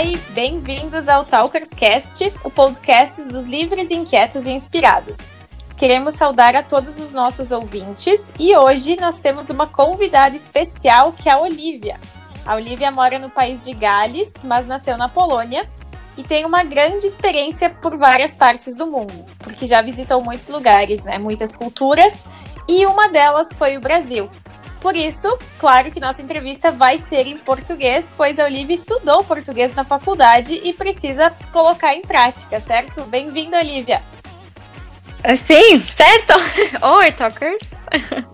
E bem-vindos ao Talkerscast, o podcast dos livres, inquietos e inspirados. Queremos saudar a todos os nossos ouvintes e hoje nós temos uma convidada especial que é a Olivia. A Olivia mora no país de Gales, mas nasceu na Polônia e tem uma grande experiência por várias partes do mundo, porque já visitou muitos lugares, né, muitas culturas, e uma delas foi o Brasil. Por isso, claro que nossa entrevista vai ser em português, pois a Olivia estudou português na faculdade e precisa colocar em prática, certo? Bem-vinda, Olivia! Ah, sim, certo? Oi, talkers!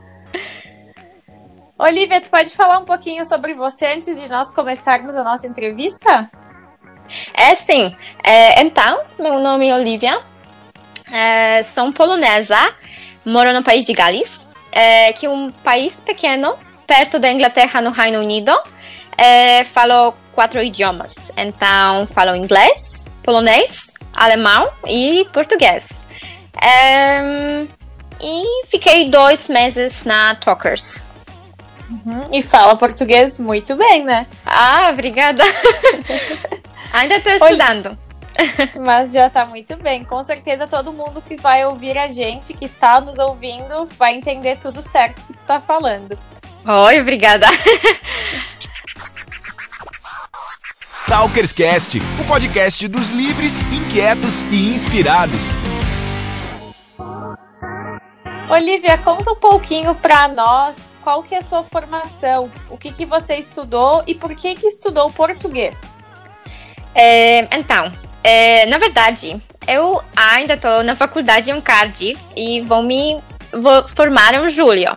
Olivia, tu pode falar um pouquinho sobre você antes de nós começarmos a nossa entrevista? É sim. É, então, meu nome é Olivia, é, sou polonesa, moro no país de Gales é, que um país pequeno, perto da Inglaterra, no Reino Unido, é, falo quatro idiomas. Então, falo inglês, polonês, alemão e português. É, e fiquei dois meses na Talkers. Uhum, e fala português muito bem, né? Ah, obrigada. Ainda estou estudando. Mas já tá muito bem. Com certeza todo mundo que vai ouvir a gente, que está nos ouvindo, vai entender tudo certo que tu tá falando. Oi, obrigada. Talkerscast, o podcast dos livres, inquietos e inspirados. Olivia, conta um pouquinho para nós qual que é a sua formação, o que, que você estudou e por que, que estudou português. É, então, é, na verdade, eu ainda estou na faculdade em Cardiff e vou me vou formar em julho.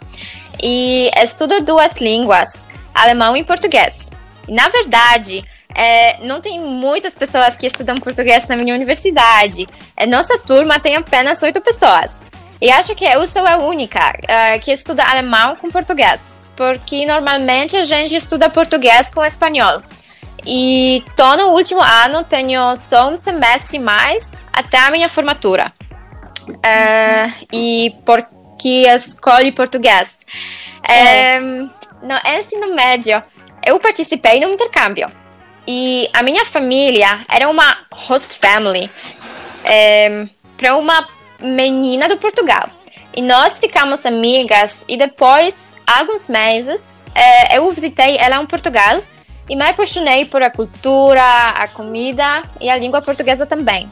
E estudo duas línguas, alemão e português. na verdade, é, não tem muitas pessoas que estudam português na minha universidade. É, nossa turma tem apenas oito pessoas. E acho que eu sou a única uh, que estuda alemão com português. Porque normalmente a gente estuda português com espanhol. E tô no último ano, tenho só um semestre mais até a minha formatura. Uh, e porque escolhi português. É. no ensino médio, eu participei no intercâmbio. E a minha família era uma host family é, para uma menina do Portugal. E nós ficamos amigas e depois, alguns meses, é, eu visitei ela em Portugal e me apaixonei por a cultura, a comida e a língua portuguesa também.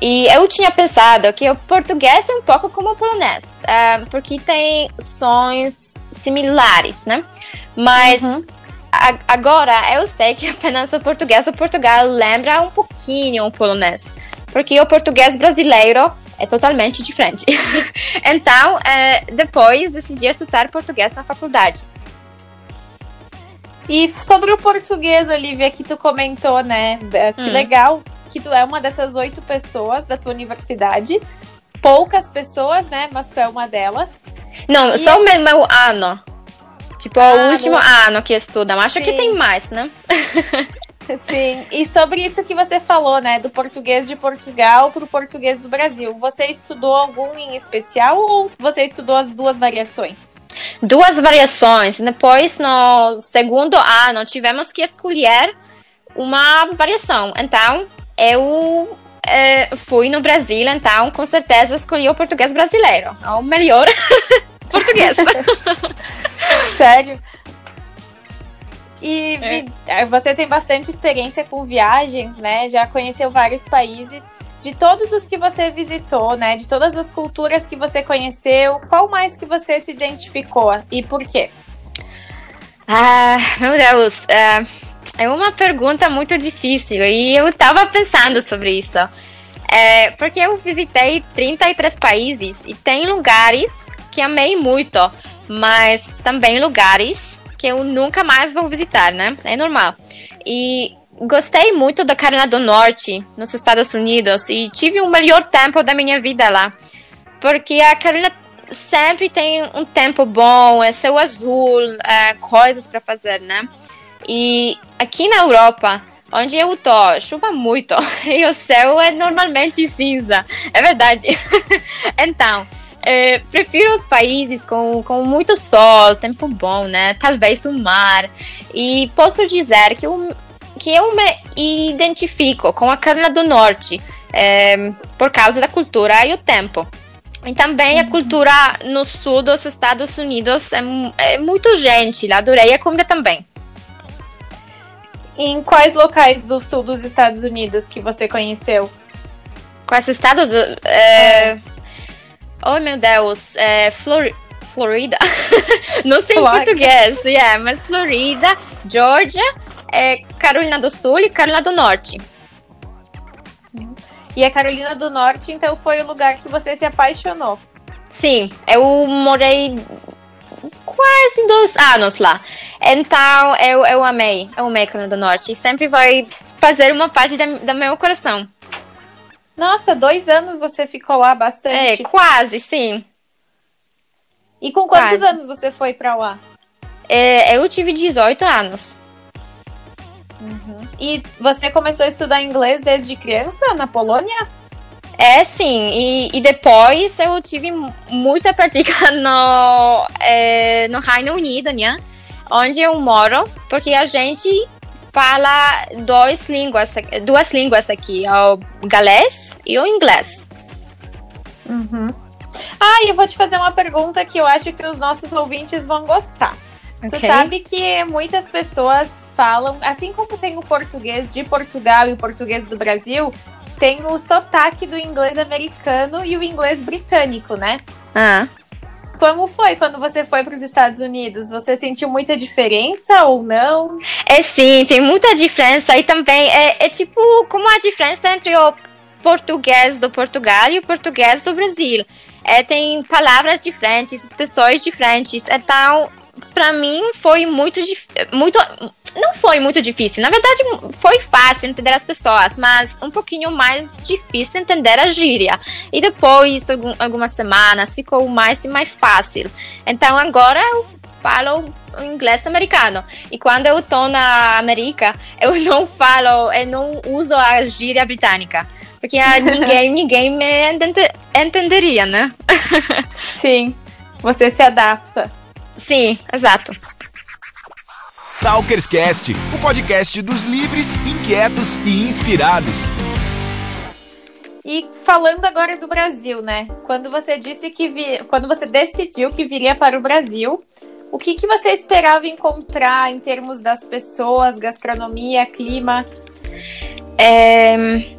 E eu tinha pensado que o português é um pouco como o polonês, uh, porque tem sons similares, né? Mas uhum. a, agora eu sei que apenas o português do Portugal lembra um pouquinho o polonês, porque o português brasileiro é totalmente diferente. então, uh, depois decidi estudar português na faculdade. E sobre o português, Olivia, que tu comentou, né? É, que hum. legal que tu é uma dessas oito pessoas da tua universidade. Poucas pessoas, né? Mas tu é uma delas. Não, e só o meu, meu ano. Tipo, ah, o último no... ano que estuda. Acho Sim. que tem mais, né? Sim, e sobre isso que você falou, né, do português de Portugal para o português do Brasil, você estudou algum em especial ou você estudou as duas variações? Duas variações. Depois, no segundo ano, tivemos que escolher uma variação. Então, eu é, fui no Brasil, então, com certeza escolhi o português brasileiro. É o melhor português. Sério? E é. você tem bastante experiência com viagens, né? Já conheceu vários países de todos os que você visitou, né? De todas as culturas que você conheceu, qual mais que você se identificou e por quê? Ah, meu Deus, é, é uma pergunta muito difícil e eu estava pensando sobre isso. É, porque eu visitei 33 países e tem lugares que amei muito, mas também lugares que eu nunca mais vou visitar, né? É normal. E gostei muito da Carolina do Norte, nos Estados Unidos, e tive o melhor tempo da minha vida lá. Porque a Carolina sempre tem um tempo bom, é céu azul, é, coisas para fazer, né? E aqui na Europa, onde eu tô, chuva muito e o céu é normalmente cinza, é verdade. então, é, prefiro os países com, com muito sol, tempo bom, né? Talvez o mar. E posso dizer que o que eu me identifico com a Carolina do Norte é, por causa da cultura e o tempo. E também a uhum. cultura no sul dos Estados Unidos é, é muito gentil, adorei a comida também. Em quais locais do sul dos Estados Unidos que você conheceu? Quais estados? É... é. Oh, meu Deus. É, Flor... Florida? Não sei Florida. em português, yeah, mas Florida, Georgia, é, Carolina do Sul e Carolina do Norte. E a Carolina do Norte, então, foi o lugar que você se apaixonou. Sim, eu morei quase dois anos lá. Então, eu, eu amei, eu amei Carolina do Norte. E sempre vai fazer uma parte da, do meu coração. Nossa, dois anos você ficou lá bastante. É, quase, sim. E com quantos quase. anos você foi para lá? É, eu tive 18 anos. Uhum. E você começou a estudar inglês desde criança na Polônia? É, sim. E, e depois eu tive muita prática no, é, no Reino Unido, né? Onde eu moro, porque a gente fala dois línguas, duas línguas aqui, o galês e o inglês. Uhum. Ah, e eu vou te fazer uma pergunta que eu acho que os nossos ouvintes vão gostar. Okay. Você sabe que muitas pessoas falam, assim como tem o português de Portugal e o português do Brasil, tem o sotaque do inglês americano e o inglês britânico, né? Ah. Como foi quando você foi para os Estados Unidos? Você sentiu muita diferença ou não? É sim, tem muita diferença e também é, é tipo como a diferença entre o português do Portugal e o português do Brasil. É, tem palavras diferentes, expressões diferentes. Então, para mim foi muito muito não foi muito difícil. Na verdade, foi fácil entender as pessoas, mas um pouquinho mais difícil entender a gíria. E depois, algumas semanas, ficou mais e mais fácil. Então, agora eu falo inglês americano. E quando eu tô na América, eu não falo, eu não uso a gíria britânica. Porque ninguém, ninguém me entenderia, né? Sim, você se adapta. Sim, exato. Talkerscast, o podcast dos livres, inquietos e inspirados. E falando agora do Brasil, né? Quando você disse que vi... quando você decidiu que viria para o Brasil, o que, que você esperava encontrar em termos das pessoas, gastronomia, clima? É...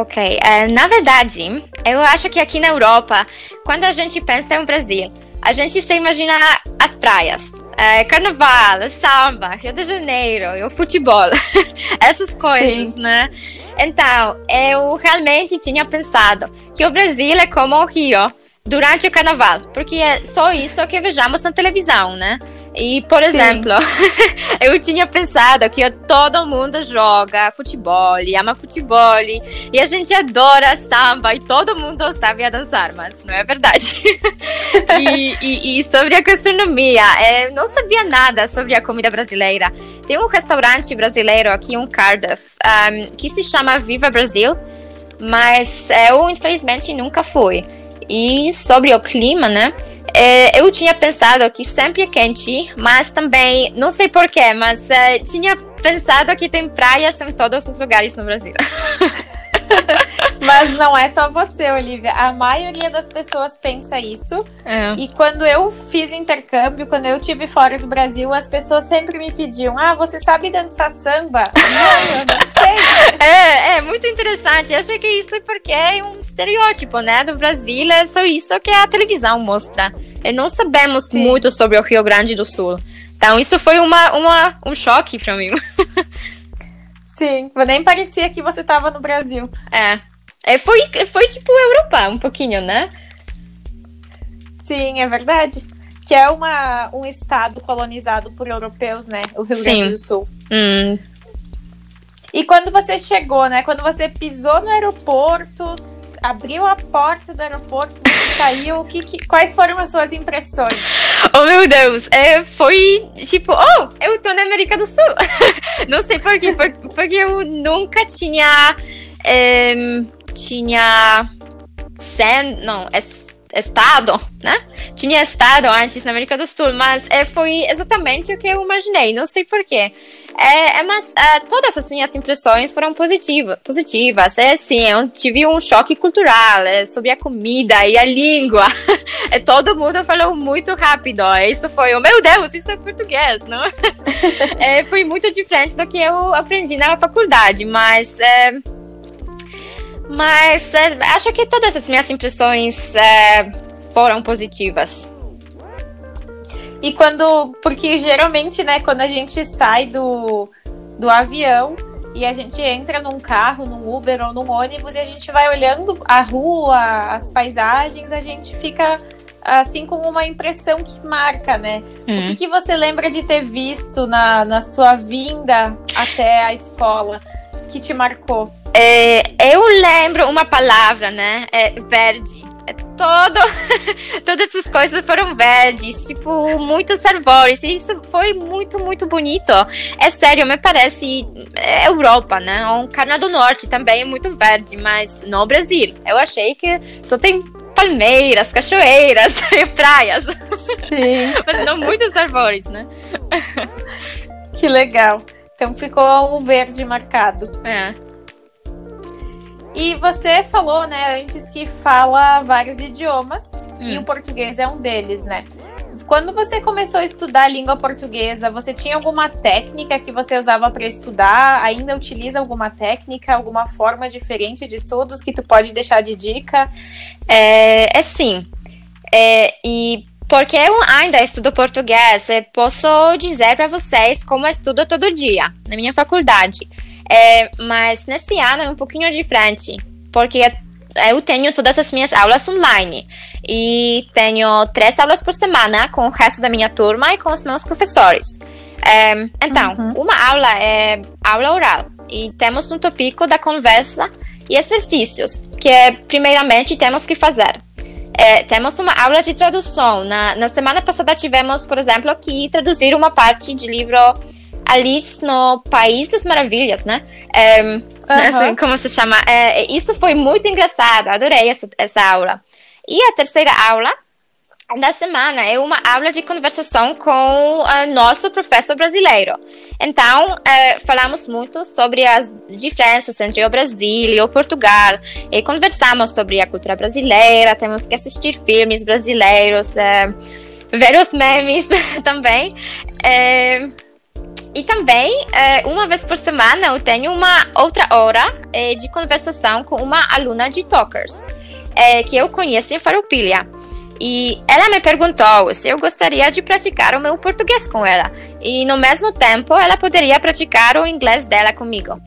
Ok. É, na verdade, eu acho que aqui na Europa, quando a gente pensa em Brasil, a gente se imagina as praias, é, carnaval, samba, Rio de Janeiro, e o futebol, essas coisas, Sim. né? Então, eu realmente tinha pensado que o Brasil é como o Rio durante o carnaval, porque é só isso que vejamos na televisão, né? E, por exemplo, eu tinha pensado que todo mundo joga futebol, ama futebol, e a gente adora samba, e todo mundo sabe dançar, mas não é verdade. e, e, e, sobre a gastronomia, é, não sabia nada sobre a comida brasileira. Tem um restaurante brasileiro aqui em Cardiff um, que se chama Viva Brasil, mas eu, infelizmente, nunca fui. E sobre o clima, né? É, eu tinha pensado que sempre é quente, mas também, não sei porquê, mas é, tinha pensado que tem praias em todos os lugares no Brasil. Mas não é só você, Olivia. A maioria das pessoas pensa isso. É. E quando eu fiz intercâmbio, quando eu tive fora do Brasil, as pessoas sempre me pediam: Ah, você sabe dançar samba? não, eu não sei. É, é muito interessante. Eu acho que isso é porque é um estereótipo, né? Do Brasil é só isso que a televisão mostra. E não sabemos Sim. muito sobre o Rio Grande do Sul. Então, isso foi uma, uma, um choque para mim. Sim, nem parecia que você tava no Brasil. É. é foi, foi tipo Europa, um pouquinho, né? Sim, é verdade. Que é uma, um estado colonizado por europeus, né? O Rio Sim. Grande do Sul. Hum. E quando você chegou, né? Quando você pisou no aeroporto, abriu a porta do aeroporto, você saiu, que, que, quais foram as suas impressões? Oh meu Deus, é, foi tipo, oh, eu tô na América do Sul. Não sei por quê, porque eu nunca tinha. É, tinha. Sand, não, estado, né? Tinha estado antes na América do Sul, mas é, foi exatamente o que eu imaginei, não sei porquê. É, é, mas é, todas as minhas impressões foram positiva, positivas. É sim, eu tive um choque cultural é, sobre a comida e a língua. é, todo mundo falou muito rápido. Isso foi, oh meu Deus, isso é português, não? foi muito diferente do que eu aprendi na faculdade, mas mas é, acho que todas as minhas impressões é, foram positivas. E quando. Porque geralmente, né, quando a gente sai do, do avião e a gente entra num carro, num Uber ou num ônibus e a gente vai olhando a rua, as paisagens, a gente fica assim com uma impressão que marca, né? Hum. O que, que, você lembra de ter visto na, na sua vinda até a escola que te marcou? É, eu lembro uma palavra, né? É verde. É todo, todas essas coisas foram verdes, tipo, muitas árvores. E isso foi muito, muito bonito. É sério, me parece é Europa, né? Um Canadá do Norte também é muito verde, mas no Brasil. Eu achei que só tem palmeiras, cachoeiras e praias. Sim. mas não muitas árvores, né? Que legal. Então ficou um verde marcado. É. E você falou, né, antes que fala vários idiomas hum. e o português é um deles, né? Quando você começou a estudar a língua portuguesa, você tinha alguma técnica que você usava para estudar? Ainda utiliza alguma técnica, alguma forma diferente de estudos que tu pode deixar de dica? É, é sim. É, e porque eu ainda estudo português, posso dizer para vocês como eu estudo todo dia na minha faculdade. É, mas nesse ano é um pouquinho diferente, porque eu tenho todas as minhas aulas online e tenho três aulas por semana com o resto da minha turma e com os meus professores. É, então, uhum. uma aula é aula oral e temos um tópico da conversa e exercícios que primeiramente temos que fazer. É, temos uma aula de tradução. Na, na semana passada tivemos, por exemplo, que traduzir uma parte de livro Alice no País das Maravilhas, né? É, uhum. assim, como se chama? É, isso foi muito engraçado, adorei essa, essa aula. E a terceira aula da semana é uma aula de conversação com uh, nosso professor brasileiro. Então, uh, falamos muito sobre as diferenças entre o Brasil e o Portugal, e conversamos sobre a cultura brasileira, temos que assistir filmes brasileiros, uh, ver os memes também. E também, é, uma vez por semana, eu tenho uma outra hora é, de conversação com uma aluna de Talkers, é, que eu conheço em Farroupilha. E ela me perguntou se eu gostaria de praticar o meu português com ela. E no mesmo tempo, ela poderia praticar o inglês dela comigo.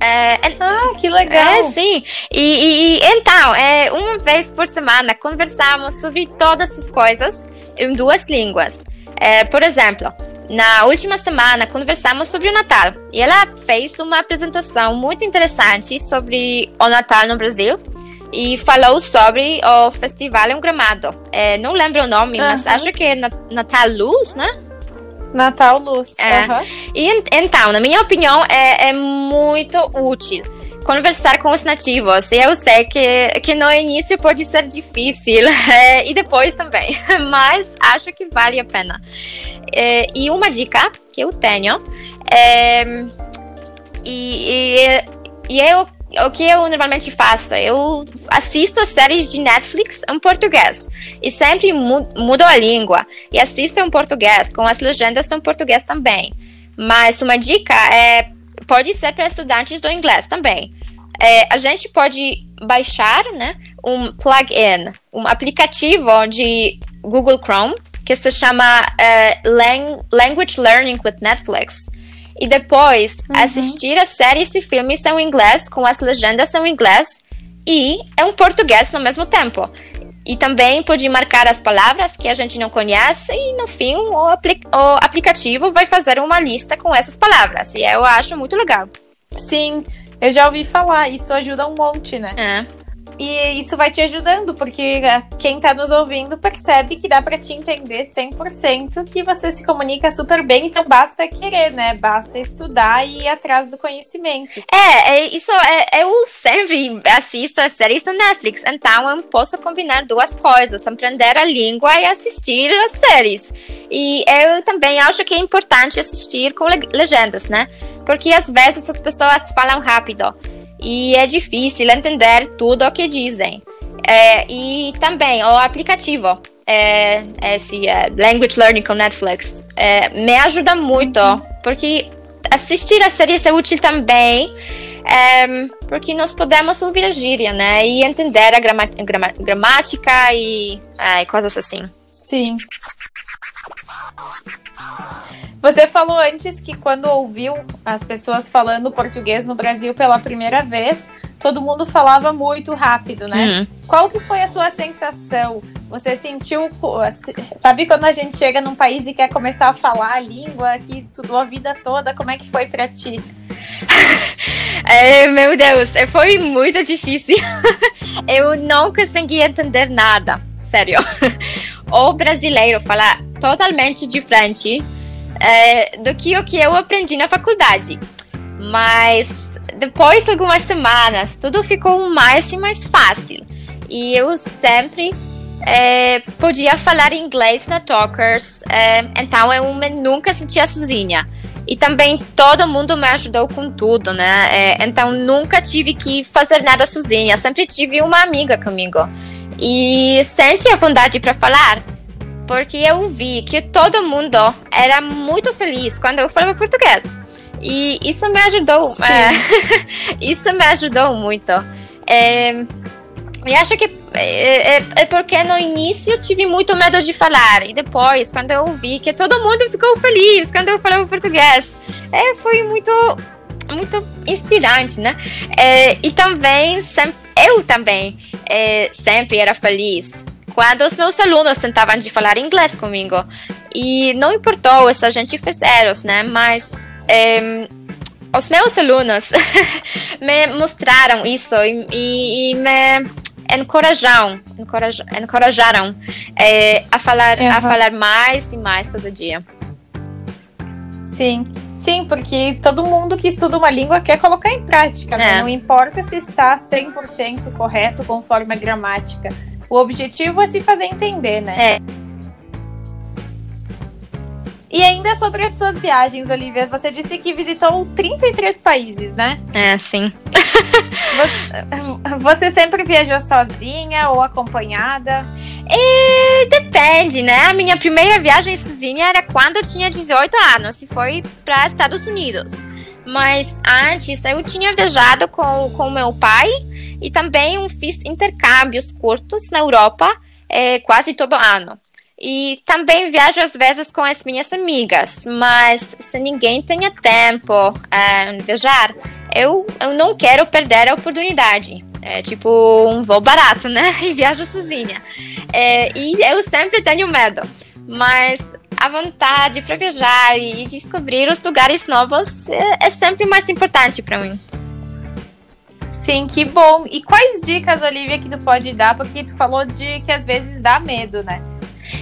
É, ah, que legal! É, sim. E, e, e, então, é, uma vez por semana, conversamos sobre todas as coisas em duas línguas. É, por exemplo, na última semana, conversamos sobre o Natal e ela fez uma apresentação muito interessante sobre o Natal no Brasil e falou sobre o Festival em Gramado. É, não lembro o nome, uhum. mas acho que é Natal Luz, né? Natal Luz. É. Uhum. E então, na minha opinião, é, é muito útil conversar com os nativos. Eu sei que, que no início pode ser difícil é, e depois também, mas acho que vale a pena. É, e uma dica que eu tenho é, e, e, e eu o que eu normalmente faço? Eu assisto as séries de Netflix em português e sempre mudo a língua e assisto em português, com as legendas em português também. Mas uma dica é pode ser para estudantes do inglês também. É, a gente pode baixar né, um plugin, um aplicativo de Google Chrome que se chama uh, Lang Language Learning with Netflix. E depois uhum. assistir as séries e filmes em inglês com as legendas em inglês e em português no mesmo tempo. E também pode marcar as palavras que a gente não conhece e no fim o, apli o aplicativo vai fazer uma lista com essas palavras. E eu acho muito legal. Sim, eu já ouvi falar, isso ajuda um monte, né? É. E isso vai te ajudando, porque é, quem tá nos ouvindo percebe que dá para te entender 100%, que você se comunica super bem, então basta querer, né? Basta estudar e ir atrás do conhecimento. É, é isso é, eu sempre assisto as séries do Netflix, então eu posso combinar duas coisas, aprender a língua e assistir as séries. E eu também acho que é importante assistir com legendas, né? Porque às vezes as pessoas falam rápido e é difícil entender tudo o que dizem. É, e também o aplicativo, é, esse é, Language Learning com Netflix, é, me ajuda muito, porque assistir a série é útil também, é, porque nós podemos ouvir a gíria, né? E entender a grama, grama, gramática e, é, coisas assim. Sim. Você falou antes que quando ouviu as pessoas falando português no Brasil pela primeira vez, todo mundo falava muito rápido, né? Uhum. Qual que foi a tua sensação? Você sentiu, sabe quando a gente chega num país e quer começar a falar a língua que estudou a vida toda, como é que foi para ti? É, meu Deus, foi muito difícil. Eu não consegui entender nada, sério. O brasileiro fala totalmente diferente é, do que o que eu aprendi na faculdade. Mas depois de algumas semanas, tudo ficou mais e mais fácil. E eu sempre é, podia falar inglês na Talkers, é, então eu nunca sentia sozinha. E também todo mundo me ajudou com tudo, né? É, então nunca tive que fazer nada sozinha, sempre tive uma amiga comigo. E sente a vontade para falar, porque eu vi que todo mundo era muito feliz quando eu falava português. E isso me ajudou. É, isso me ajudou muito. É, e acho que é, é, é, porque no início eu tive muito medo de falar. E depois, quando eu vi que todo mundo ficou feliz quando eu falava português, é, foi muito, muito inspirante, né? É, e também, sempre, eu também é, sempre era feliz quando os meus alunos tentavam de falar inglês comigo. E não importou se a gente fez erros, né? Mas é, os meus alunos me mostraram isso e, e, e me encorajaram, encorajaram, encorajaram é, a falar uhum. a falar mais e mais todo dia. Sim. Sim, porque todo mundo que estuda uma língua quer colocar em prática, né? é. Não importa se está 100% correto conforme a gramática. O objetivo é se fazer entender, né? É. E ainda sobre as suas viagens, Olivia, você disse que visitou 33 países, né? É, sim. Você, você sempre viajou sozinha ou acompanhada? E depende, né? A minha primeira viagem sozinha era quando eu tinha 18 anos e foi para Estados Unidos. Mas antes eu tinha viajado com, com meu pai e também fiz intercâmbios curtos na Europa é, quase todo ano. E também viajo às vezes com as minhas amigas, mas se ninguém tenha tempo é, viajar, eu, eu não quero perder a oportunidade. É tipo um voo barato, né? E viajo sozinha. É, e eu sempre tenho medo, mas a vontade para viajar e descobrir os lugares novos é, é sempre mais importante para mim. Sim, que bom. E quais dicas, Olivia, que tu pode dar? Porque tu falou de que às vezes dá medo, né?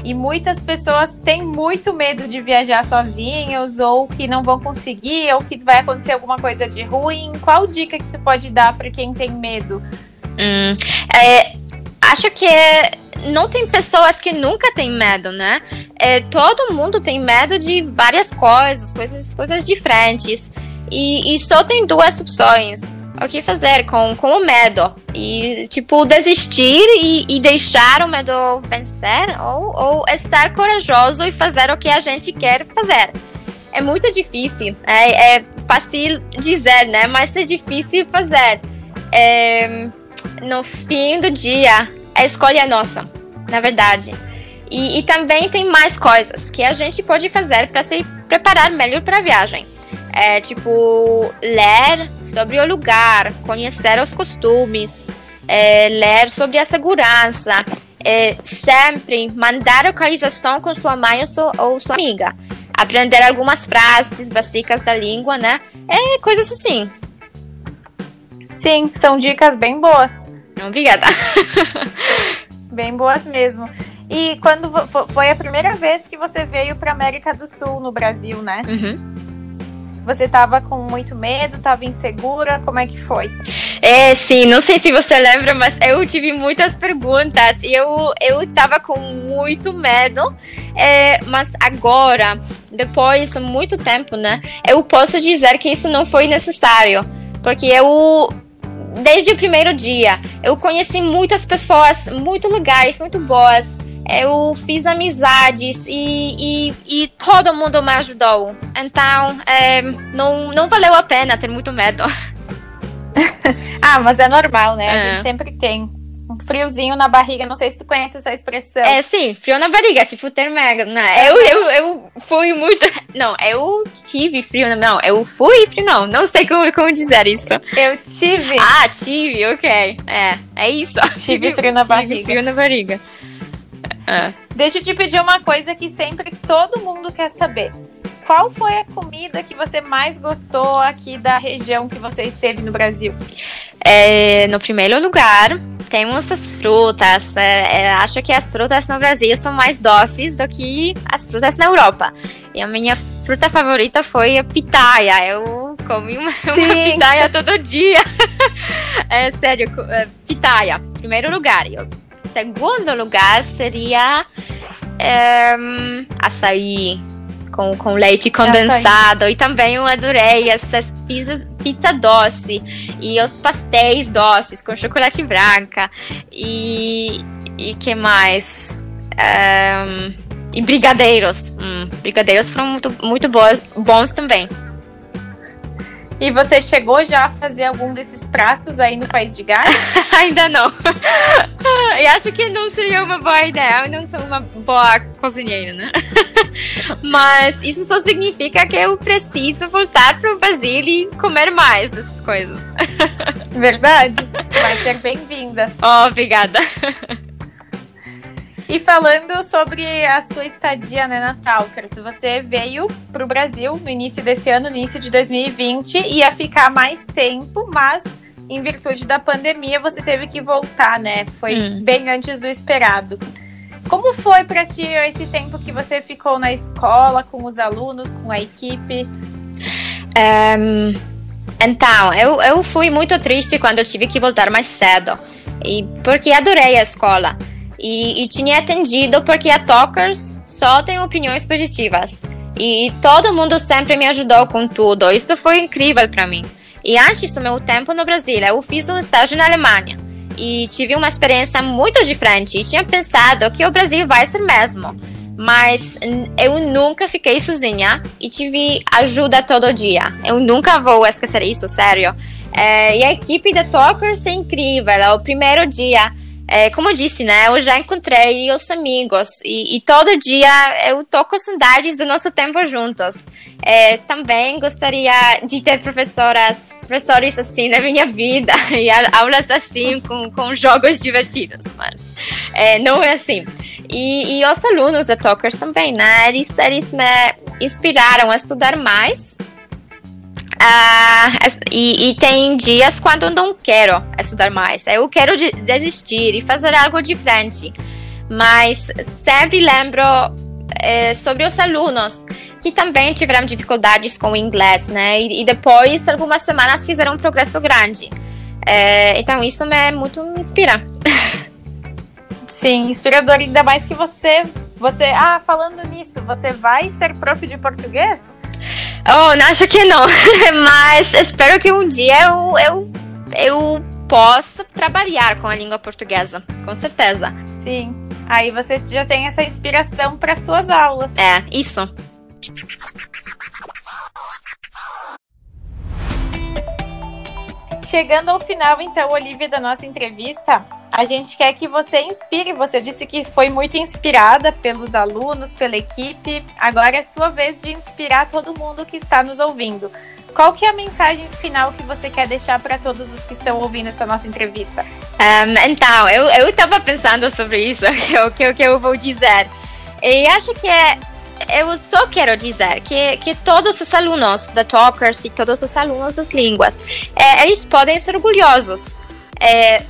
E muitas pessoas têm muito medo de viajar sozinhas, ou que não vão conseguir, ou que vai acontecer alguma coisa de ruim. Qual dica que tu pode dar para quem tem medo? Hum, é, acho que não tem pessoas que nunca têm medo, né? É, todo mundo tem medo de várias coisas, coisas, coisas diferentes. E, e só tem duas opções o que fazer com, com o medo. E, tipo, desistir e, e deixar o medo vencer ou, ou estar corajoso e fazer o que a gente quer fazer. É muito difícil. É, é fácil dizer, né? Mas é difícil fazer. É, no fim do dia, a escolha é nossa, na verdade. E, e também tem mais coisas que a gente pode fazer para se preparar melhor para a viagem é tipo ler sobre o lugar, conhecer os costumes, é, ler sobre a segurança, é, sempre mandar localização com sua mãe ou sua, ou sua amiga, aprender algumas frases básicas da língua, né? É coisas assim. Sim, são dicas bem boas. Obrigada. Bem boas mesmo. E quando foi a primeira vez que você veio para América do Sul no Brasil, né? Uhum. Você estava com muito medo, estava insegura? Como é que foi? É, sim, não sei se você lembra, mas eu tive muitas perguntas e eu, eu tava com muito medo. É, mas agora, depois de muito tempo, né, eu posso dizer que isso não foi necessário. Porque eu desde o primeiro dia. Eu conheci muitas pessoas muito legais, muito boas eu fiz amizades e, e, e todo mundo me ajudou. Então, é, não, não valeu a pena ter muito medo. ah, mas é normal, né? A é. gente sempre tem friozinho na barriga. Não sei se tu conhece essa expressão. É, sim, frio na barriga, tipo ter mega. Né? Eu, eu, eu fui muito. Não, eu tive frio. Não, eu fui frio, não. Não sei como, como dizer isso. Eu tive. Ah, tive, ok. É, é isso. Tive, tive frio na tive barriga. Frio na barriga. É. Deixa eu te pedir uma coisa que sempre todo mundo quer saber. Qual foi a comida que você mais gostou aqui da região que você esteve no Brasil? É, no primeiro lugar, temos as frutas. É, é, acho que as frutas no Brasil são mais doces do que as frutas na Europa. E a minha fruta favorita foi a pitaia. Eu comi uma, uma pitaia todo dia. é sério, é, pitaia. Primeiro lugar. Eu segundo lugar seria um, açaí com, com leite condensado. Açaí. E também eu adorei essas pizzas, pizza doce e os pastéis doces com chocolate branca. E, e que mais? Um, e brigadeiros. Hum, brigadeiros foram muito, muito boas, bons também. E você chegou já a fazer algum desses pratos aí no País de Gales? Ainda não. e acho que não seria uma boa ideia. Eu não sou uma boa cozinheira, né? Mas isso só significa que eu preciso voltar para o Brasil e comer mais dessas coisas. Verdade. Vai ser bem-vinda. Oh, obrigada. E falando sobre a sua estadia né, na Talkers, você veio para o Brasil no início desse ano, início de 2020, ia ficar mais tempo, mas em virtude da pandemia você teve que voltar, né? Foi hum. bem antes do esperado. Como foi para ti esse tempo que você ficou na escola, com os alunos, com a equipe? Um, então, eu, eu fui muito triste quando eu tive que voltar mais cedo, e porque adorei a escola. E, e tinha atendido porque a Talkers só tem opiniões positivas. E todo mundo sempre me ajudou com tudo. Isso foi incrível para mim. E antes do meu tempo no Brasil, eu fiz um estágio na Alemanha e tive uma experiência muito diferente. E tinha pensado que o Brasil vai ser mesmo, mas eu nunca fiquei sozinha e tive ajuda todo dia. Eu nunca vou esquecer isso, sério. É, e a equipe da Talkers é incrível. O primeiro dia é, como eu disse, né? Eu já encontrei os amigos e, e, todo dia eu tô com saudades do nosso tempo juntos. É, também gostaria de ter professoras, professores assim na minha vida e aulas assim com, com jogos divertidos, mas é, não é assim. E, e os alunos da Talkers também, né? Eles, eles me inspiraram a estudar mais ah, e, e, tem dias quando não quero estudar mais. Eu quero de, desistir e fazer algo diferente. Mas sempre lembro é, sobre os alunos que também tiveram dificuldades com o inglês, né? E, e depois, algumas semanas, fizeram um progresso grande. É, então, isso me muito me inspira. Sim, inspirador. Ainda mais que você, você. Ah, falando nisso, você vai ser prof de português? Oh, não acho que não. Mas espero que um dia eu, eu, eu possa trabalhar com a língua portuguesa, com certeza. Sim. Aí você já tem essa inspiração para suas aulas. É, isso. Chegando ao final, então, Olivia, da nossa entrevista, a gente quer que você inspire. Você disse que foi muito inspirada pelos alunos, pela equipe. Agora é sua vez de inspirar todo mundo que está nos ouvindo. Qual que é a mensagem final que você quer deixar para todos os que estão ouvindo essa nossa entrevista? Um, então, eu estava pensando sobre isso, o que, que eu vou dizer. E acho que é eu só quero dizer que, que todos os alunos da Talkers e todos os alunos das línguas, é, eles podem ser orgulhosos. É,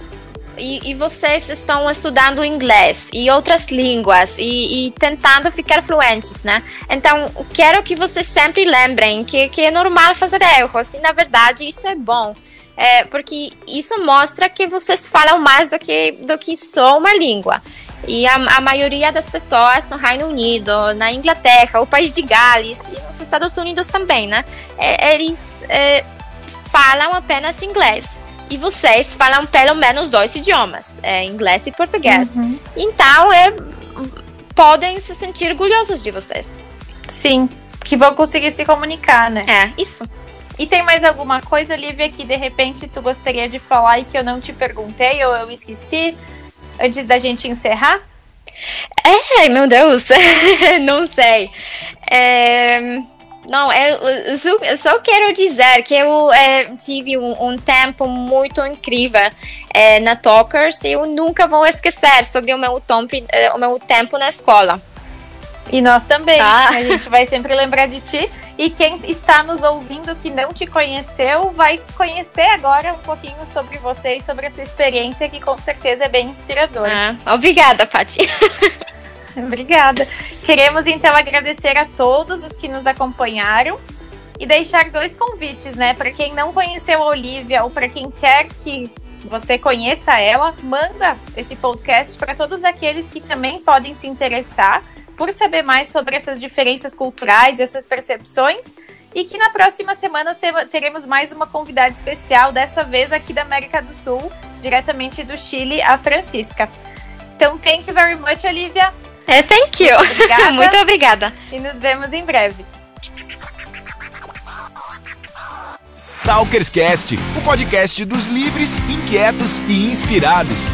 e, e, vocês estão estudando inglês e outras línguas e, e, tentando ficar fluentes, né? Então, quero que vocês sempre lembrem que, que é normal fazer erros e, na verdade, isso é bom. É, porque isso mostra que vocês falam mais do que, do que só uma língua. E a, a maioria das pessoas no Reino Unido, na Inglaterra, o país de Gales e nos Estados Unidos também, né? É, eles é, falam apenas inglês. E vocês falam pelo menos dois idiomas, é, inglês e português. Uhum. Então, é, podem se sentir orgulhosos de vocês. Sim, que vão conseguir se comunicar, né? É, isso. E tem mais alguma coisa, Olivia, que de repente tu gostaria de falar e que eu não te perguntei ou eu esqueci antes da gente encerrar? É, meu Deus, não sei. É... Não, eu só, eu só, quero dizer que eu é, tive um, um, tempo muito incrível é, na Talkers e eu nunca vou esquecer sobre o meu, tempo, é, o meu tempo na escola. E nós também. Tá? A gente vai sempre lembrar de ti. E quem está nos ouvindo que não te conheceu, vai conhecer agora um pouquinho sobre você e sobre a sua experiência, que com certeza é bem inspiradora. Ah, obrigada, Paty. Obrigada. Queremos então agradecer a todos os que nos acompanharam e deixar dois convites, né? Para quem não conheceu a Olivia ou para quem quer que você conheça ela, manda esse podcast para todos aqueles que também podem se interessar por saber mais sobre essas diferenças culturais, essas percepções. E que na próxima semana teremos mais uma convidada especial, dessa vez aqui da América do Sul, diretamente do Chile, a Francisca. Então, thank you very much, Olivia. É, thank you. Muito obrigada. Muito obrigada. E nos vemos em breve. Talkerscast, o podcast dos livres, inquietos e inspirados.